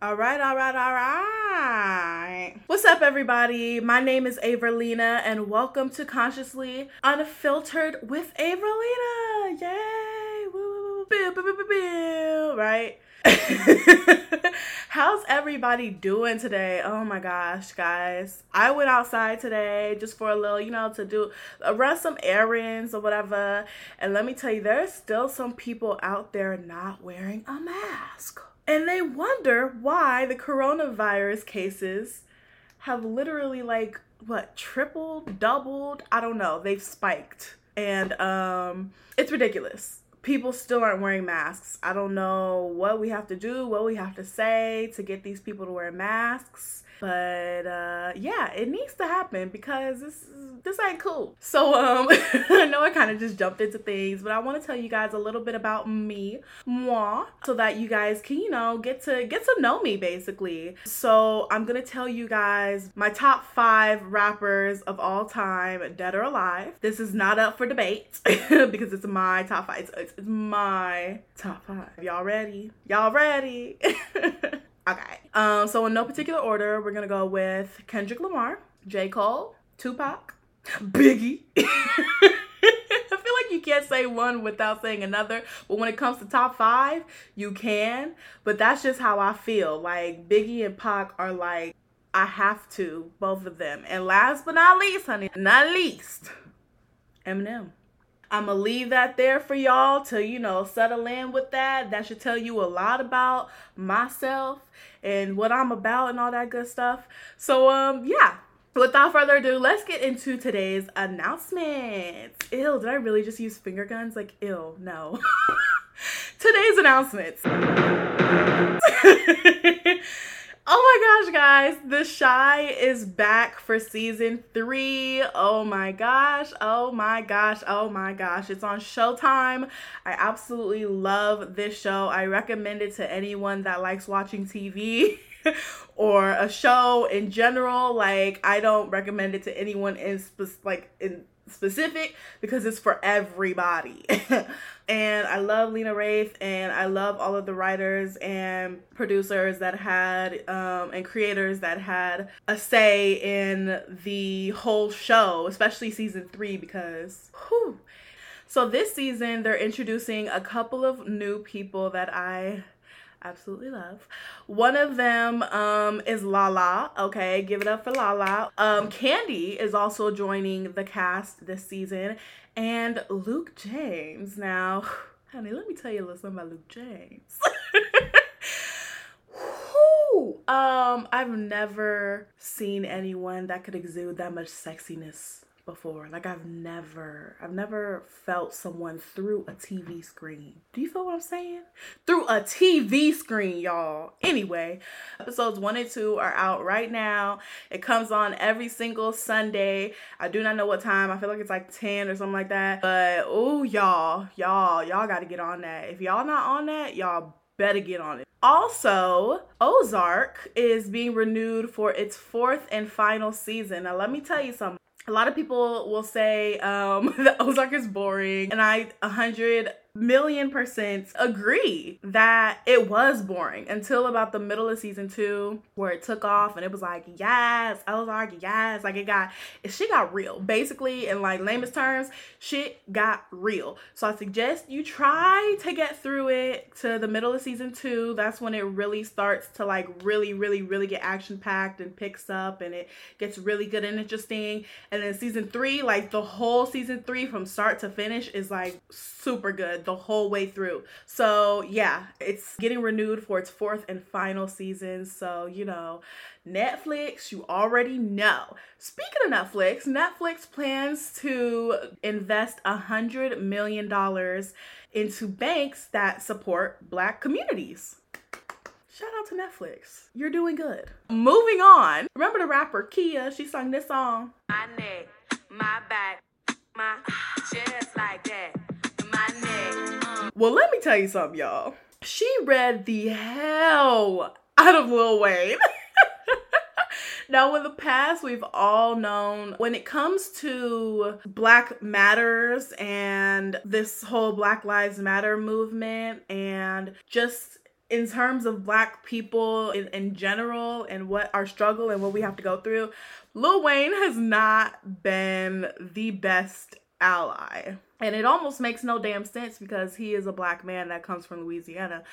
All right, all right, all right. What's up, everybody? My name is Averilina, and welcome to Consciously Unfiltered with Averilina. Yay! Right? How's everybody doing today? Oh my gosh, guys. I went outside today just for a little, you know, to do uh, run some errands or whatever. And let me tell you, there's still some people out there not wearing a mask. And they wonder why the coronavirus cases have literally like what tripled, doubled, I don't know. They've spiked. And um it's ridiculous people still aren't wearing masks. I don't know what we have to do, what we have to say to get these people to wear masks. But uh, yeah, it needs to happen because this this ain't cool. So um, I know I kind of just jumped into things, but I want to tell you guys a little bit about me, moi, so that you guys can you know get to get to know me basically. So I'm gonna tell you guys my top five rappers of all time, dead or alive. This is not up for debate because it's my top five. It's, it's, it's my top five. Y'all ready? Y'all ready? Okay. Um, so in no particular order, we're gonna go with Kendrick Lamar, J. Cole, Tupac, Biggie. I feel like you can't say one without saying another, but when it comes to top five, you can. But that's just how I feel. Like Biggie and Pac are like I have to, both of them. And last but not least, honey, not least, Eminem. I'm gonna leave that there for y'all to, you know, settle in with that. That should tell you a lot about myself and what I'm about and all that good stuff. So, um, yeah. Without further ado, let's get into today's announcements. Ew, did I really just use finger guns? Like, ew, no. today's announcements. Oh my gosh, guys, The Chi is back for season three. Oh my gosh, oh my gosh, oh my gosh. It's on Showtime. I absolutely love this show. I recommend it to anyone that likes watching TV. or a show in general like i don't recommend it to anyone in spe- like in specific because it's for everybody. and I love Lena Waithe and I love all of the writers and producers that had um, and creators that had a say in the whole show, especially season three because whew. So this season they're introducing a couple of new people that I absolutely love. One of them um, is Lala. Okay, give it up for Lala. Um, Kandi is also joining the cast this season, and Luke James. Now, honey, let me tell you a little something about Luke James. um, I've never seen anyone that could exude that much sexiness before. Like I've never, I've never felt someone through a TV screen. Do you feel what I'm saying? Through a TV screen, y'all. Anyway, episodes one and two are out right now. It comes on every single Sunday. I do not know what time. I feel like it's like 10 or something like that. But oh, y'all, y'all, y'all got to get on that. If y'all not on that, y'all better get on it. Also, Ozark is being renewed for its fourth and final season. Now, let me tell you something a lot of people will say um, that Ozark is boring, and I a hundred million percent agree that it was boring until about the middle of season two where it took off and it was like yes. Ozark yes. Like it got it shit got real. Basically in like lamest terms shit got real. So I suggest you try to get through it to the middle of season two. That's when it really starts to like really really really get action packed and picks up and it gets really good and interesting. And then season three like the whole season three from start to finish is like super good the whole way through. So, yeah, it's getting renewed for its fourth and final season. So, you know, Netflix, you already know. Speaking of Netflix, Netflix plans to invest a hundred million dollars into banks that support black communities. Shout out to Netflix. You're doing good. Moving on. Remember the rapper Khia? She sung this song. My neck, my back, my just like that. Well, let me tell you something, y'all. She read the hell out of Lil Wayne. now, in the past, we've all known when it comes to Black Matters and this whole Black Lives Matter movement and just in terms of black people in, in general and what our struggle and what we have to go through, Lil Wayne has not been the best ally. And it almost makes no damn sense because he is a black man that comes from Louisiana.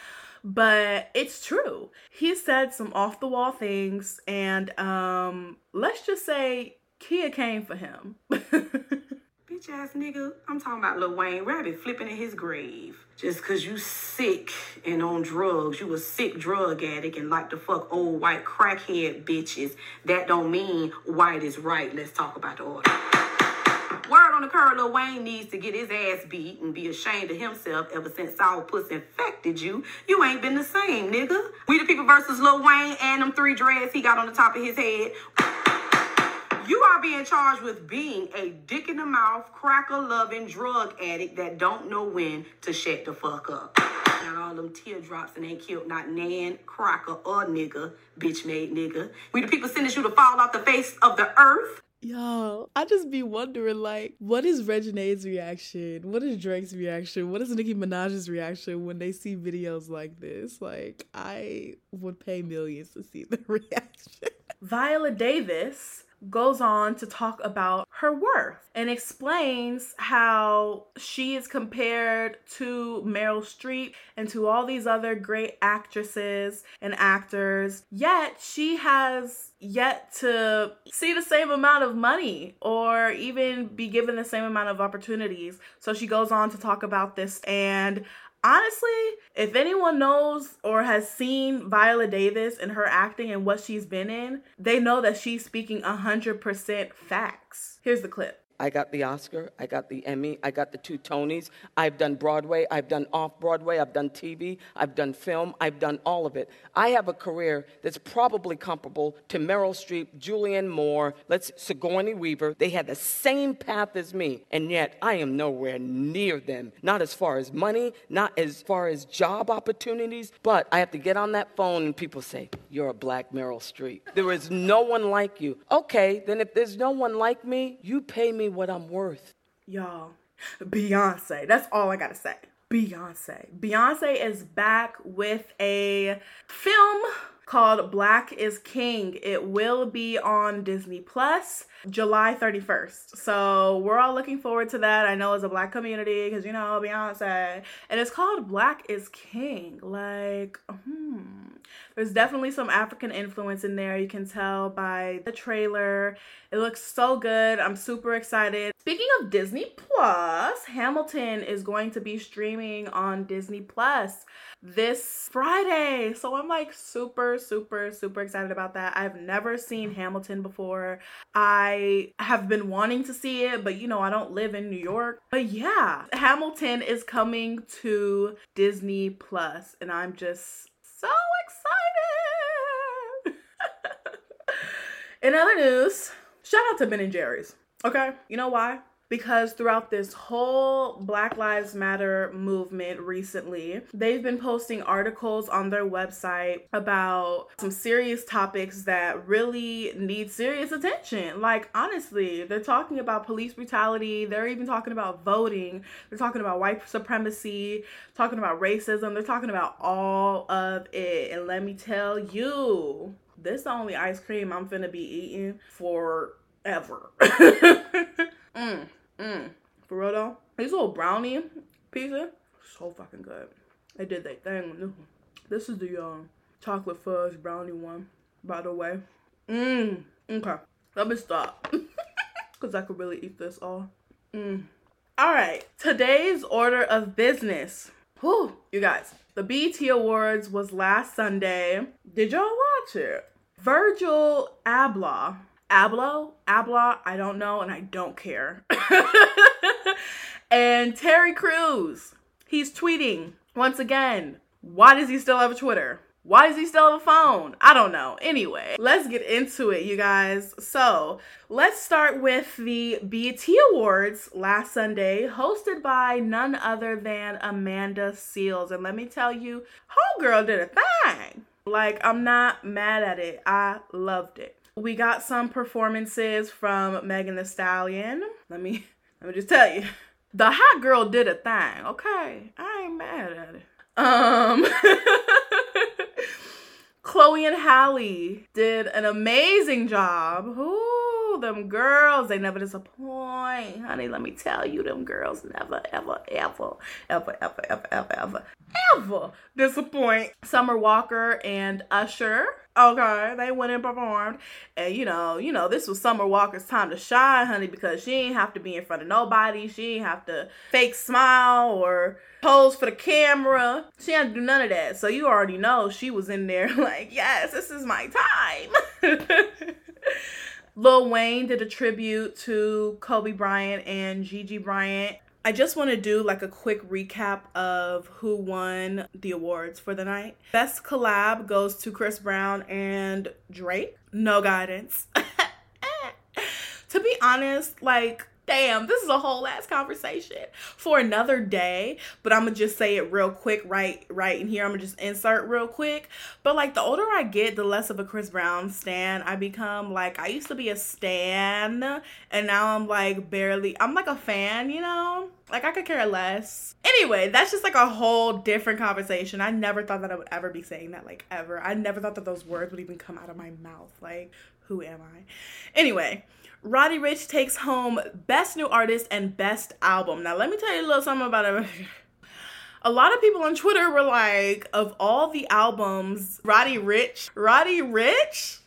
But it's true. He said some off the wall things and um let's just say Khia came for him. Bitch ass nigga, I'm talking about Lil Wayne Rabbit flipping in his grave. Just cause you sick and on drugs, you a sick drug addict and like to fuck old white crackhead bitches. That don't mean white is right. Let's talk about the order. Word on the curb, Lil Wayne needs to get his ass beat and be ashamed of himself ever since Sour Puss infected you. You ain't been the same, nigga. We the people versus Lil Wayne and them three dreads he got on the top of his head. You are being charged with being a dick in the mouth, cracker loving drug addict that don't know when to shut the fuck up. Got all them teardrops and ain't killed not Nan, cracker, or nigga, bitch made nigga. We the people sending you to fall off the face of the earth. Yo, I just be wondering, like, what is Regine's reaction? What is Drake's reaction? What is Nicki Minaj's reaction when they see videos like this? Like, I would pay millions to see the reaction. Viola Davis goes on to talk about her worth and explains how she is compared to Meryl Streep and to all these other great actresses and actors, yet she has yet to see the same amount of money or even be given the same amount of opportunities. So she goes on to talk about this and honestly, if anyone knows or has seen Viola Davis and her acting and what she's been in, they know that she's speaking 100% facts. Here's the clip. I got the Oscar, I got the Emmy, I got the two Tonys. I've done Broadway, I've done off Broadway, I've done TV, I've done film, I've done all of it. I have a career that's probably comparable to Meryl Streep, Julianne Moore, let's Sigourney Weaver. They had the same path as me, and yet I am nowhere near them. Not as far as money, not as far as job opportunities, but I have to get on that phone and people say, You're a black Meryl Streep. There is no one like you. Okay, then if there's no one like me, you pay me what I'm worth. Y'all, Beyonce. That's all I gotta say. Beyonce. Beyonce is back with a film called Black is King. It will be on Disney Plus July 31st. So we're all looking forward to that. I know as a black community because you know Beyonce. And it's called Black is King. Like, hmm. There's definitely some African influence in there. You can tell by the trailer. It looks so good. I'm super excited. Speaking of Disney Plus, Hamilton is going to be streaming on Disney Plus this Friday. So I'm like super, super, super excited about that. I've never seen Hamilton before. I have been wanting to see it, but you know, I don't live in New York. But yeah, Hamilton is coming to Disney Plus, and I'm just so excited. in other news, shout out to Ben and Jerry's. Okay, you know why? Because throughout this whole Black Lives Matter movement recently, they've been posting articles on their website about some serious topics that really need serious attention. Like, honestly, they're talking about police brutality, they're even talking about voting, they're talking about white supremacy, talking about racism, they're talking about all of it. And let me tell you, this is the only ice cream I'm finna be eating forever. mm. Mm. For real though, these little brownie pizza, so fucking good. They did their thing. This is the um, chocolate fudge brownie one, by the way. Mmm. Okay. Let me stop. Because I could really eat this all. Mmm. All right. Today's order of business. Whew. You guys, the BET Awards was last Sunday. Did y'all watch it? Virgil Abloh Abloh, Abloh, I don't know and I don't care. and Terry Crews, he's tweeting once again. Why does he still have a Twitter? Why does he still have a phone? I don't know. Anyway, let's get into it, you guys. So, let's start with the BET Awards last Sunday, hosted by none other than Amanda Seales. And let me tell you, Homegirl did a thing. Like, I'm not mad at it. I loved it. We got some performances from Megan Thee Stallion. Let me let me just tell you. The hot girl did a thing, okay? I ain't mad at it. Um Chloe and Halle did an amazing job. Ooh, them girls, they never disappoint. Honey, let me tell you, them girls never, ever, ever, ever, ever, ever, ever, ever, ever disappoint. Summer Walker and Usher. Okay, they went and performed. And you know, you know, this was Summer Walker's time to shine, honey, because she ain't have to be in front of nobody. She ain't have to fake smile or pose for the camera. She had to do none of that. So you already know she was in there like, yes, this is my time. Lil Wayne did a tribute to Kobe Bryant and Gigi Bryant. I just want to do like a quick recap of who won the awards for the night. Best collab goes to Chris Brown and Drake. No guidance. to be honest, like damn, this is a whole ass conversation for another day. But I'm gonna just say it real quick, right, right in here. I'm gonna just insert real quick. But like the older I get, the less of a Chris Brown stan I become. Like I used to be a stan, and now I'm like barely. I'm like a fan, you know. Like I could care less. Anyway, that's just like a whole different conversation. I never thought that I would ever be saying that, like ever. I never thought that those words would even come out of my mouth. Like, who am I? Anyway, Roddy Ricch takes home Best New Artist and Best Album. Now, let me tell you a little something about it. A lot of people on Twitter were like, of all the albums, Roddy Ricch, Roddy Ricch?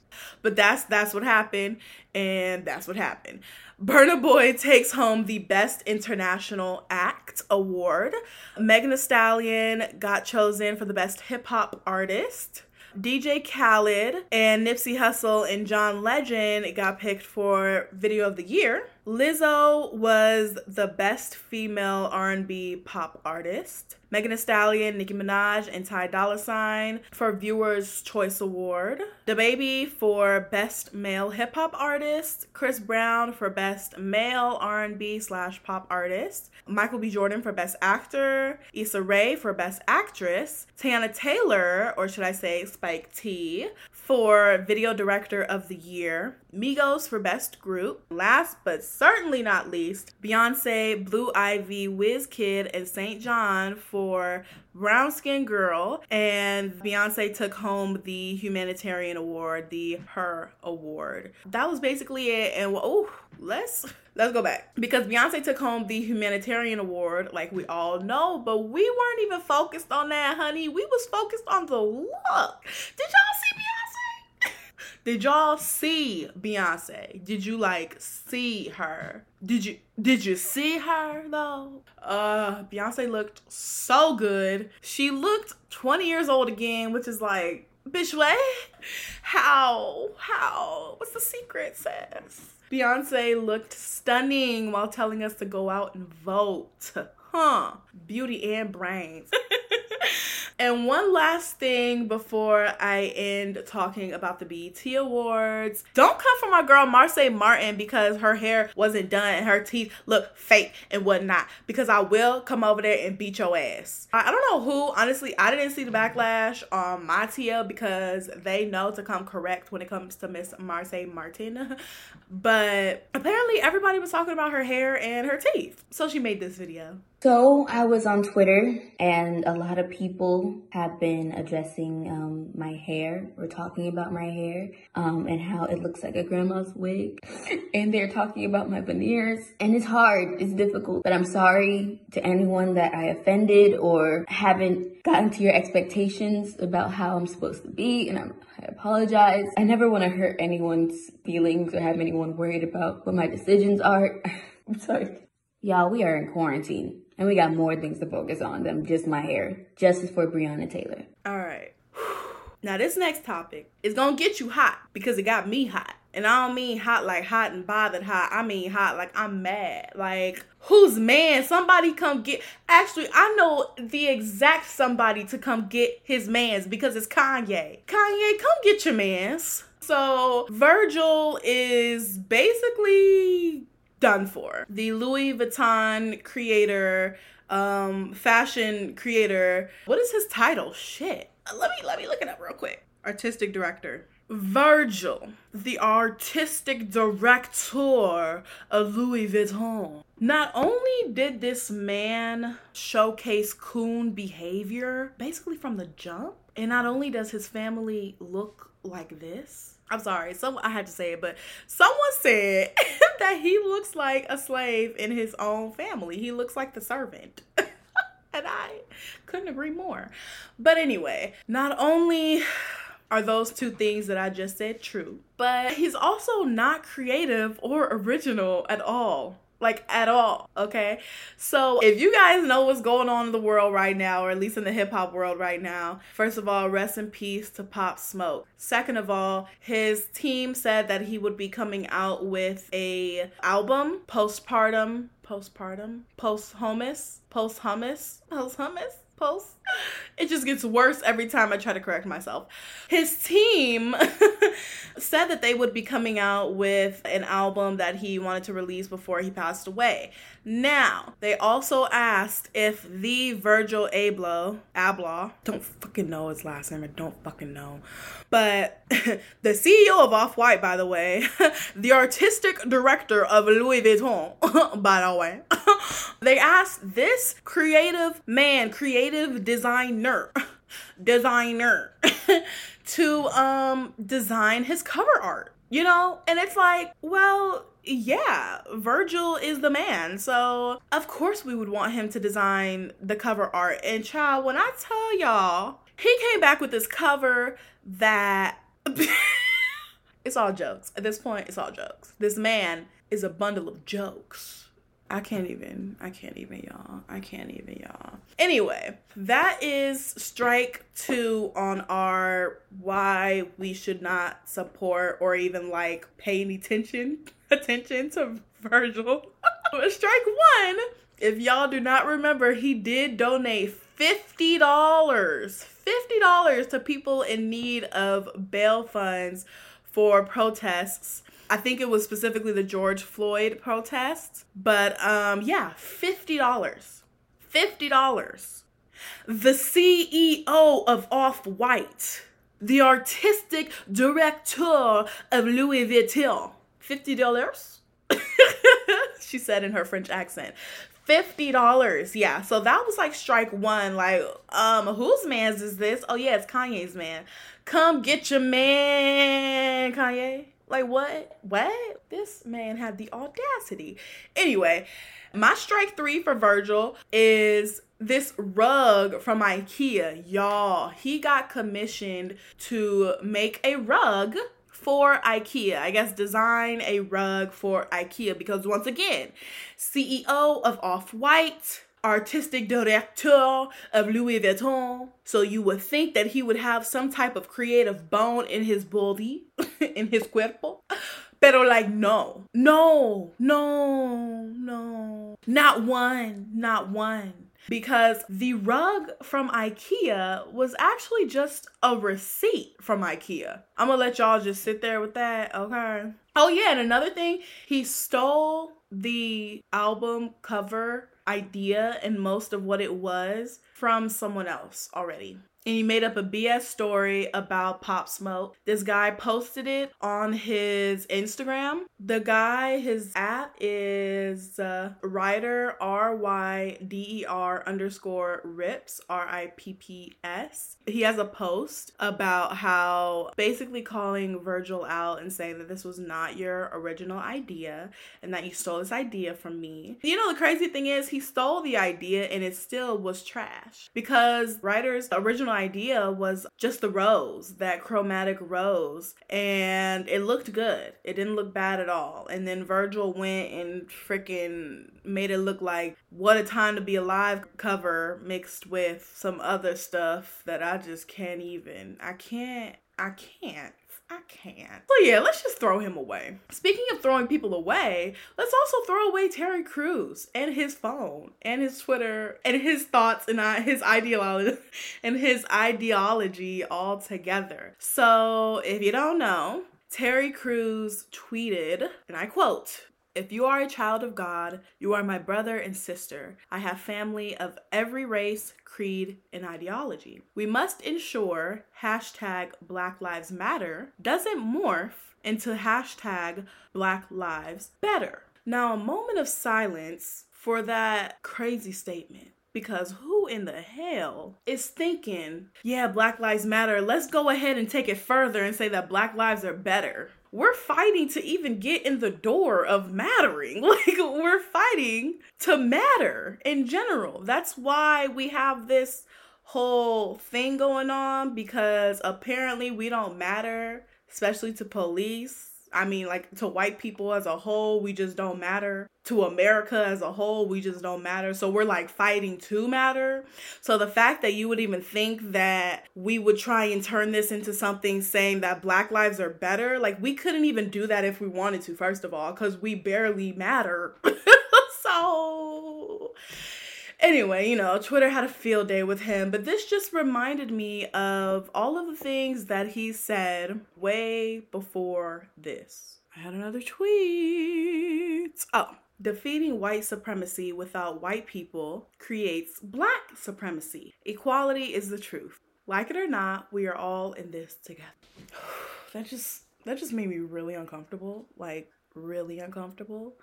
But that's that's what happened, and that's what happened. Burna Boy takes home the Best International Act award. Megan Thee Stallion got chosen for the Best Hip Hop Artist. DJ Khaled and Nipsey Hussle and John Legend got picked for Video of the Year. Lizzo was the best female R&B pop artist. Megan Thee Stallion, Nicki Minaj, and Ty Dolla Sign for Viewers' Choice Award. DaBaby for Best Male Hip Hop Artist. Chris Brown for Best Male R&B slash Pop Artist. Michael B. Jordan for Best Actor. Issa Rae for Best Actress. Teyana Taylor, or should I say Spike Tee, for Video Director of the Year. Migos for Best Group. Last but certainly not least, Beyonce, Blue Ivy, Wizkid, and SAINt JHN for Brown Skin Girl. And Beyonce took home the humanitarian award, the Her Award. That was basically it. And oh, let's let's go back because Beyonce took home the humanitarian award, like we all know, but we weren't even focused on that, honey. We was focused on the look. Did y'all see Beyonce? Did y'all see Beyonce? Did you like see her? Did you did you see her though? Uh Beyonce looked so good. She looked 20 years old again, which is like, bitch, what? How? How? What's the secret, sis? Beyonce looked stunning while telling us to go out and vote. Huh. Beauty and brains. And one last thing before I end talking about the BET Awards. Don't come for my girl Marsai Martin because her hair wasn't done and her teeth look fake and whatnot. Because I will come over there and beat your ass. I, don't know who, honestly, I didn't see the backlash on my TL because they know to come correct when it comes to Miss Marsai Martin. but apparently everybody was talking about her hair and her teeth. So she made this video. So I was on Twitter and a lot of people have been addressing um, my hair or talking about my hair um, and how it looks like a grandma's wig. and they're talking about my veneers and it's hard, it's difficult, but I'm sorry to anyone that I offended or haven't gotten to your expectations about how I'm supposed to be and I'm, I apologize. I never want to hurt anyone's feelings or have anyone worried about what my decisions are. I'm sorry. Y'all, we are in quarantine and we got more things to focus on than just my hair. Justice for Breonna Taylor. All right. Now, this next topic is gonna get you hot because it got me hot. And I don't mean hot like hot and bothered hot. I mean hot like I'm mad. Like, who's man? Somebody come get. Actually, I know the exact somebody to come get his man's because it's Kanye. Kanye, come get your man's. So, Virgil is basically done for. The Louis Vuitton creator, um, fashion creator. What is his title? Shit. Let me let me look it up real quick. Artistic director. Virgil, the artistic director of Louis Vuitton. Not only did this man showcase coon behavior basically from the jump, And not only does his family look like this, I'm sorry, so I had to say it, but someone said that he looks like a slave in his own family. He looks like the servant. and I couldn't agree more. But anyway, not only are those two things that I just said true, but he's also not creative or original at all like at all okay? So if you guys know what's going on in the world right now or at least in the hip-hop world right now first of all rest in peace to pop smoke. Second of all his team said that he would be coming out with a album postpartum postpartum post hummus post hummus post hummus it just gets worse every time I try to correct myself. His team said that they would be coming out with an album that he wanted to release before he passed away. Now, they also asked if the Virgil Abloh, Abloh, don't fucking know his last name, I don't fucking know. But the CEO of Off White, by the way, the artistic director of Louis Vuitton, by the way, they asked this creative man, creative designer, designer, to um design his cover art. You know, and it's like, well, yeah, Virgil is the man. So, of course, we would want him to design the cover art. And, child, when I tell y'all, he came back with this cover that. it's all jokes. At this point, it's all jokes. This man is a bundle of jokes. I can't even. I can't even, y'all. I can't even, y'all. Anyway, that is strike two on our why we should not support or even like pay any attention attention to Virgil. strike one. If y'all do not remember, he did donate fifty dollars. Fifty dollars to people in need of bail funds for protests I think it was specifically the George Floyd protests. But um, yeah, $50. $50. The CEO of Off White, the artistic director of Louis Vuitton. $50? she said in her French accent. $50. Yeah. So that was like strike one. Like, um, whose man's is this? Oh yeah, it's Kanye's man. Come get your man, Kanye. Like what? What? This man had the audacity. Anyway, my strike three for Virgil is this rug from IKEA. Y'all, he got commissioned to make a rug for IKEA. I guess design a rug for IKEA because once again, CEO of Off White artistic director of Louis Vuitton. So you would think that he would have some type of creative bone in his body, in his cuerpo. Pero like no, no, no, no, not one, not one. Because the rug from IKEA was actually just a receipt from IKEA. I'm gonna let y'all just sit there with that, okay? Oh, yeah, and another thing, he stole the album cover idea and most of what it was from someone else already and he made up a BS story about Pop Smoke. This guy posted it on his Instagram. The guy, his app is uh, Ryder R Y D E R underscore Ripps R I P P S. He has a post about how basically calling Virgil out and saying that this was not your original idea and that you stole this idea from me. You know, the crazy thing is, he stole the idea and it still was trash because Ryder's original idea was just the rose, that chromatic rose, and it looked good. It didn't look bad at all. And then Virgil went and freaking made it look like What a Time to Be Alive cover mixed with some other stuff that I just can't even. I can't. I can't. I can't. So yeah, let's just throw him away. Speaking of throwing people away, let's also throw away Terry Crews and his phone and his Twitter and his thoughts and uh, his ideology and his ideology all together. So if you don't know, Terry Crews tweeted, and I quote, if you are a child of God, you are my brother and sister. I have family of every race, creed, and ideology. We must ensure hashtag Black Lives Matter doesn't morph into hashtag Black Lives Better. Now, a moment of silence for that crazy statement because who in the hell is thinking, yeah, Black Lives Matter, let's go ahead and take it further and say that Black lives are better? We're fighting to even get in the door of mattering. Like, we're fighting to matter in general. That's why we have this whole thing going on because apparently we don't matter, especially to police I mean, like to white people as a whole, we just don't matter. To America as a whole, we just don't matter. So we're like fighting to matter. So the fact that you would even think that we would try and turn this into something saying that black lives are better, like we couldn't even do that if we wanted to, first of all, because we barely matter. so Anyway, you know, Twitter had a field day with him, but this just reminded me of all of the things that he said way before this. I had another tweet. Oh, defeating white supremacy without white people creates black supremacy. Equality is the truth. Like it or not, we are all in this together. that just that just made me really uncomfortable, like really uncomfortable.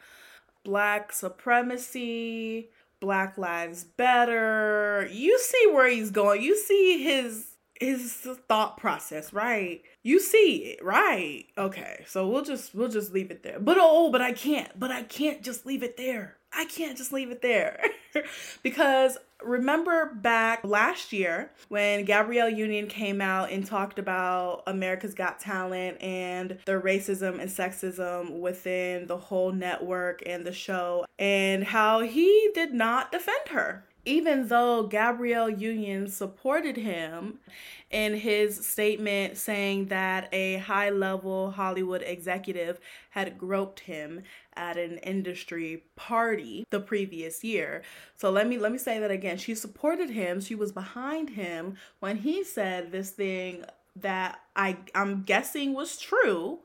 Black supremacy, Black Lives Better. You see where he's going. You see his his thought process, right? You see it, right? Okay. So we'll just we'll just leave it there. But oh, but I can't. But I can't just leave it there. I can't just leave it there. because remember back last year when Gabrielle Union came out and talked about America's Got Talent and the racism and sexism within the whole network and the show, and how he did not defend her even though Gabrielle Union supported him in his statement saying that a high level Hollywood executive had groped him at an industry party the previous year. So let me let me say that again. She supported him. She was behind him when he said this thing that I I'm guessing was true.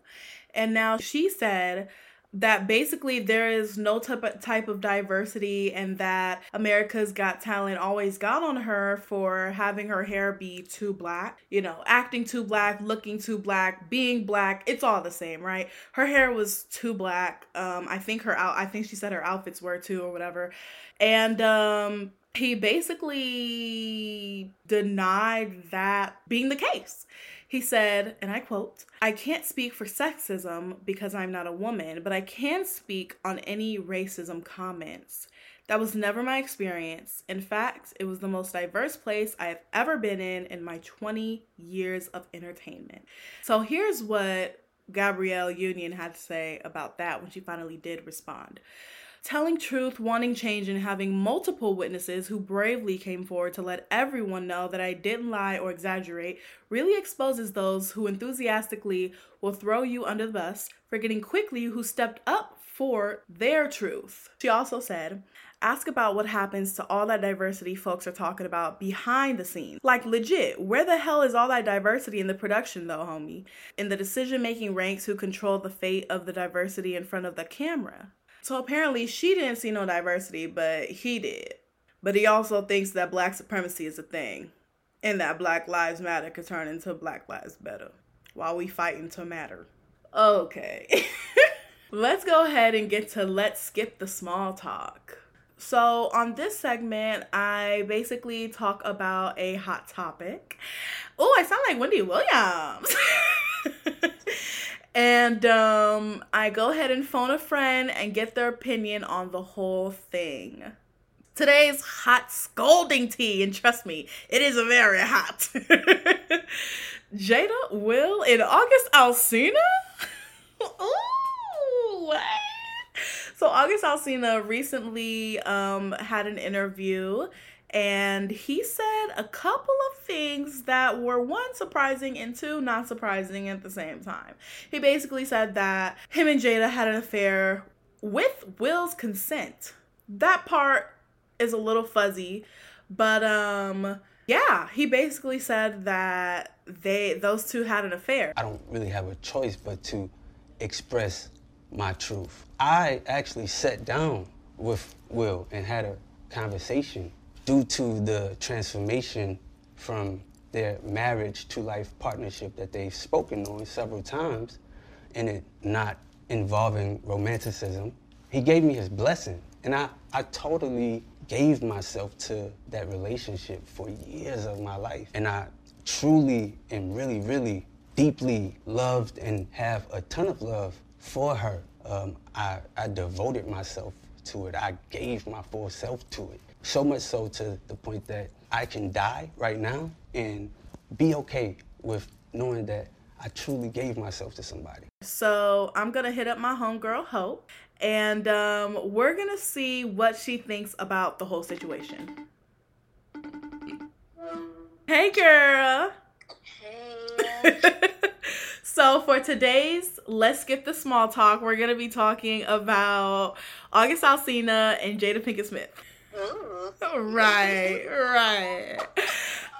And now she said that basically there is no type of, type of diversity and that America's Got Talent always got on her for having her hair be too black, you know, acting too black, looking too black, being black, it's all the same, right? Her hair was too black. Um I think her out I think she said her outfits were too or whatever. And um he basically denied that being the case. He said, and I quote, I can't speak for sexism because I'm not a woman, but I can speak on any racism comments. That was never my experience. In fact, it was the most diverse place I have ever been in in my 20 years of entertainment. So here's what Gabrielle Union had to say about that when she finally did respond telling truth, wanting change, and having multiple witnesses who bravely came forward to let everyone know that I didn't lie or exaggerate really exposes those who enthusiastically will throw you under the bus, forgetting quickly who stepped up for their truth. She also said, Ask about what happens to all that diversity folks are talking about behind the scenes. Like, legit, where the hell is all that diversity in the production, though, homie? In the decision making ranks who control the fate of the diversity in front of the camera. So apparently she didn't see no diversity, but he did. But he also thinks that black supremacy is a thing and that Black Lives Matter could turn into Black Lives Better while we fighting to matter. Okay. Let's go ahead and get to let's skip the small talk. So, on this segment, I basically talk about a hot topic. Oh, I sound like Wendy Williams. And um, I go ahead and phone a friend and get their opinion on the whole thing. Today's hot scolding tea, and trust me, it is very hot. Jada Will and August Alsina? Ooh, what? So August Alsina recently um, had an interview and he said a couple of things that were one surprising and two not surprising at the same time. He basically said that him and Jada had an affair with Will's consent. That part is a little fuzzy, but um yeah, he basically said that they those two had an affair. I don't really have a choice but to express my truth. I actually sat down with Will and had a conversation due to the transformation from their marriage to life partnership that they've spoken on several times and it not involving romanticism, he gave me his blessing. And I, I totally gave myself to that relationship for years of my life. And I truly and really, really deeply loved and have a ton of love for her. Um, I, I devoted myself to it. I gave my full self to it. So much so to the point that I can die right now and be okay with knowing that I truly gave myself to somebody. So I'm gonna hit up my homegirl Hope, and um, we're gonna see what she thinks about the whole situation. Hey, girl. Hey. so for today's let's get the small talk we're gonna be talking about august alsina and jada pinkett smith Ooh. right right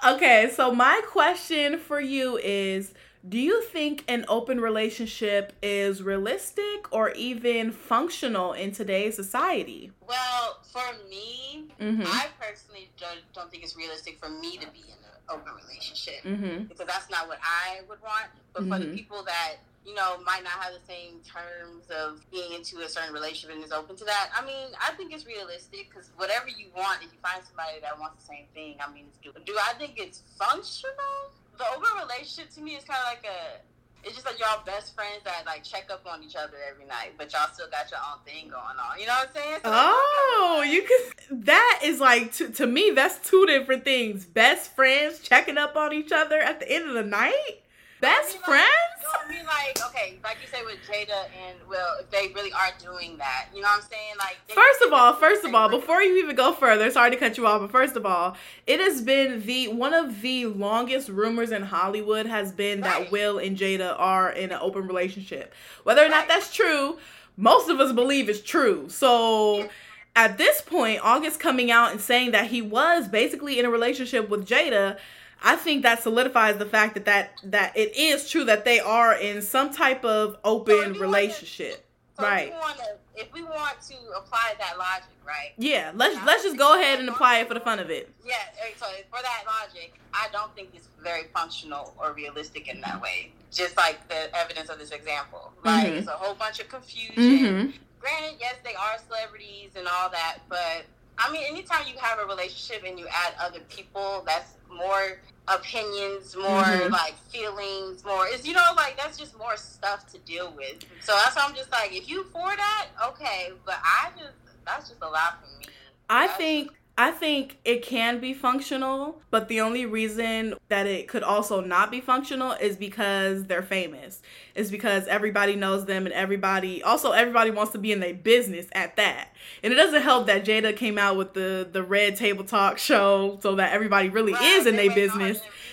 okay so my question for you is do you think an open relationship is realistic or even functional in today's society Well, for me, Mhm. I personally don't, don't think it's realistic for me to be in an open relationship mm-hmm because that's not what I would want. But for the Mhm. people that you know might not have the same terms of being into a certain relationship and is open to that, I mean, I think it's realistic because whatever you want, if you find somebody that wants the same thing, I mean, it's. Do I think it's functional? The open relationship to me is kind of like a. It's just like y'all best friends that like check up on each other every night, but y'all still got your own thing going on. You know what I'm saying? So Oh, you can. That is like to, to me. That's two different things. Best friends checking up on each other at the end of the night. Best I mean, like- friends. No, I mean, like, okay, like you say with Jada and Will, if they really are doing that, you know what I'm saying? Like, they- First of all, first of all, before you even go further, sorry to cut you off, but first of all, it has been the one of the longest rumors in Hollywood has been that Will and Jada are in an open relationship. Whether or not Right. that's true, most of us believe it's true. So at this point, August coming out and saying that he was basically in a relationship with Jada, I think that solidifies the fact that that, that it is true that they are in some type of So open wanna- relationship. So right. If we, want to, if we want to apply that logic, right? Yeah, let's let's just go ahead and apply it for the fun of it. Yeah, so for that logic, I don't think it's very functional or realistic in that way. Just like the evidence of this example. Like, Mhm. it's a whole bunch of confusion. Mm-hmm. granted, yes, they are celebrities and all that, but I mean, anytime you have a relationship and you add other people, that's more opinions, more Mhm. like feelings, more it's you know like that's just more stuff to deal with. So that's why I'm just like, if you for that, okay, but I just that's just a lot for me. I That's think I think it can be functional, but the only reason that it could also not be functional is because they're famous. Is because everybody knows them and everybody also everybody wants to be in their business at that. And it doesn't help that Jada came out with the the Red Table Talk show so that everybody really Right, is in their waiting on her business. to interview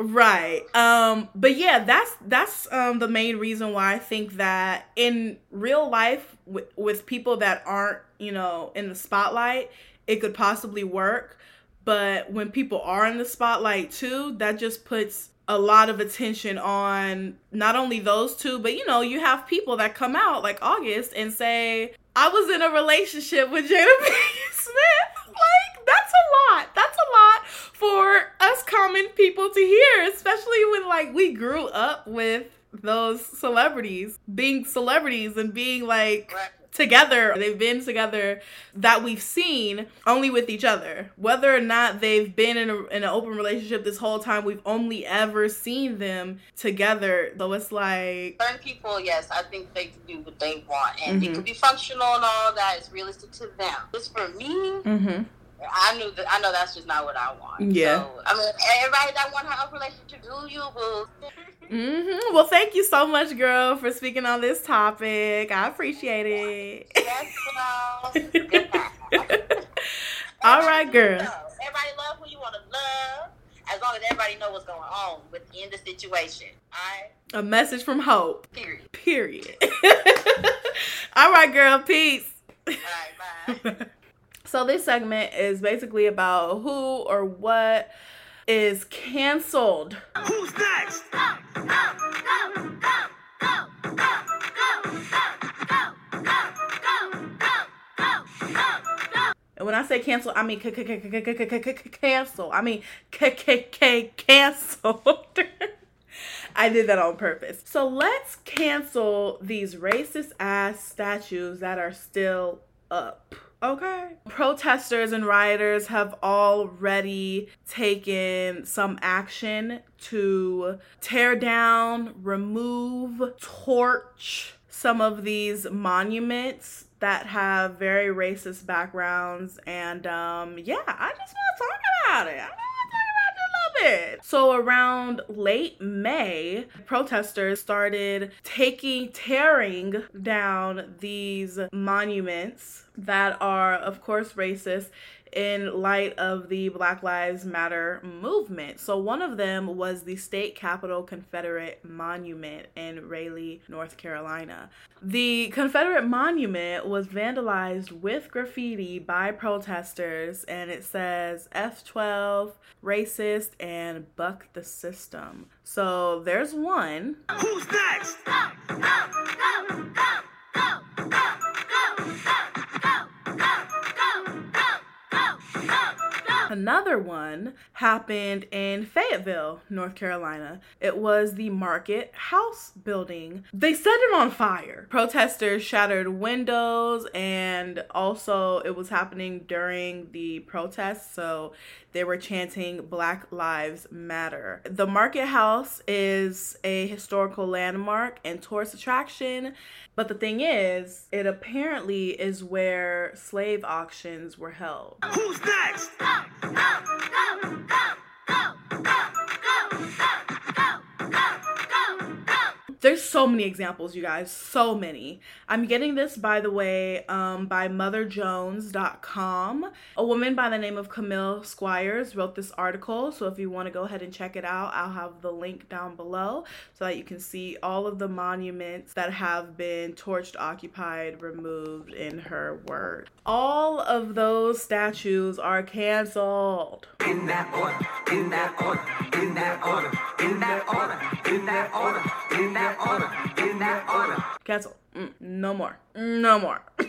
herself. Right. Um but yeah, that's that's um the main reason why I think that in real life with with people that aren't, you know, in the spotlight, it could possibly work, but when people are in the spotlight too, that just puts a lot of attention on not only those two, but you know, you have people that come out like August and say, I was in a relationship with Jada Pinkett Smith. Like, that's a lot. That's a lot for us common people to hear, especially when like we grew up with those celebrities being celebrities and being like. Together. They've been together that we've seen only with each other. Whether or not they've been in, a, in an open relationship this whole time, we've only ever seen them together. So it's like, certain people, yes, I think they can do what they want, and Mhm. it could be functional and all that is realistic to them. Just for me, mm-hmm. I knew that. I know that's just not what I want. Yeah. So, I mean, everybody that want a relationship, do you, boo? Mm-hmm. Well, thank you so much, girl, for speaking on this topic. I appreciate it. yes, night. All right, girl. Everybody love who you want to love, as long as everybody know what's going on within the situation. All right. A message from Hope. Period. Period. All right, girl. Peace. All right. Bye. So this segment is basically about who or what is canceled. Who's next? And when I say cancel, I mean cancel. I mean cancel. I did that on purpose. So let's cancel these racist ass statues that are still up. Okay. Protesters and rioters have already taken some action to tear down, remove, torch some of these monuments that have very racist backgrounds. And um, yeah, I just want to talk about it. I want to talk about it. So around late May, protesters started taking, tearing down these monuments that are, of course, racist in light of the Black Lives Matter movement. So, one of them was the State Capitol Confederate Monument in Raleigh, North Carolina. The Confederate Monument was vandalized with graffiti by protesters, and it says F12, racist, and buck the system. So, there's one. Who's next? Go, go, go, go, go, go, Another one happened in Fayetteville, North Carolina. It was the Market House building. They set it on fire. Protesters shattered windows, and also it was happening during the protests, so they were chanting Black Lives Matter. The Market House is a historical landmark and tourist attraction, but the thing is, it apparently is where slave auctions were held. Who's next? There's so many examples, you guys, so many. I'm getting this, by the way, um, by MotherJones.com. A woman by the name of Camille Squires wrote this article, so if you want to go ahead and check it out, I'll have the link down below so that you can see all of the monuments that have been torched, occupied, removed in her word. All of those statues are canceled. In that order, in that order, in that order, in that order, in that order, in that order, in that order. Cancel. Mm, no more. No more.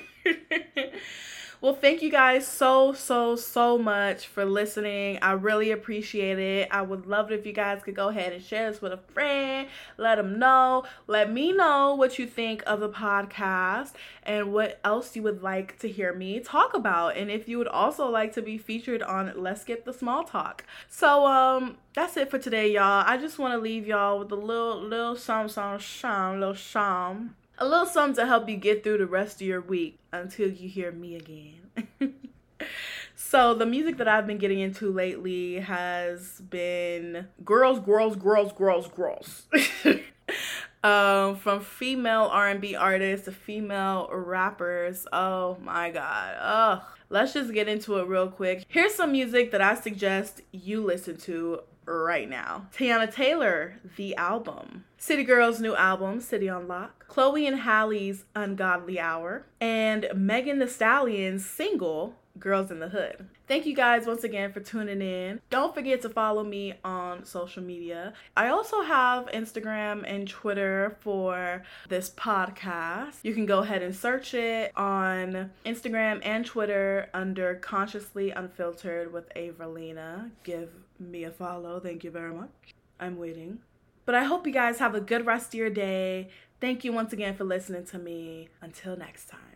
Well, thank you guys so, so, so much for listening. I really appreciate it. I would love it if you guys could go ahead and share this with a friend. Let them know. Let me know what you think of the podcast and what else you would like to hear me talk about. And if you would also like to be featured on Let's Get the Small Talk. So, um, that's it for today, y'all. I just want to leave y'all with a little, little some, some, some, little some a little something to help you get through the rest of your week until you hear me again. so, the music that I've been getting into lately has been girls, girls, girls, girls, girls. um, from female R&B artists to female rappers. Oh my god. Ugh. Let's just get into it real quick. Here's some music that I suggest you listen to right now. Teyana Taylor, The Album. City Girls' new album, City on Lock. Chloe and Halle's Ungodly Hour. And Megan Thee Stallion's single, Girls in the Hood. Thank you guys once again for tuning in. Don't forget to follow me on social media. I also have Instagram and Twitter for this podcast. You can go ahead and search it on Instagram and Twitter under Consciously Unfiltered with Averilina. Give me a follow. Thank you very much. I'm waiting. But I hope you guys have a good rest of your day. Thank you once again for listening to me. Until next time.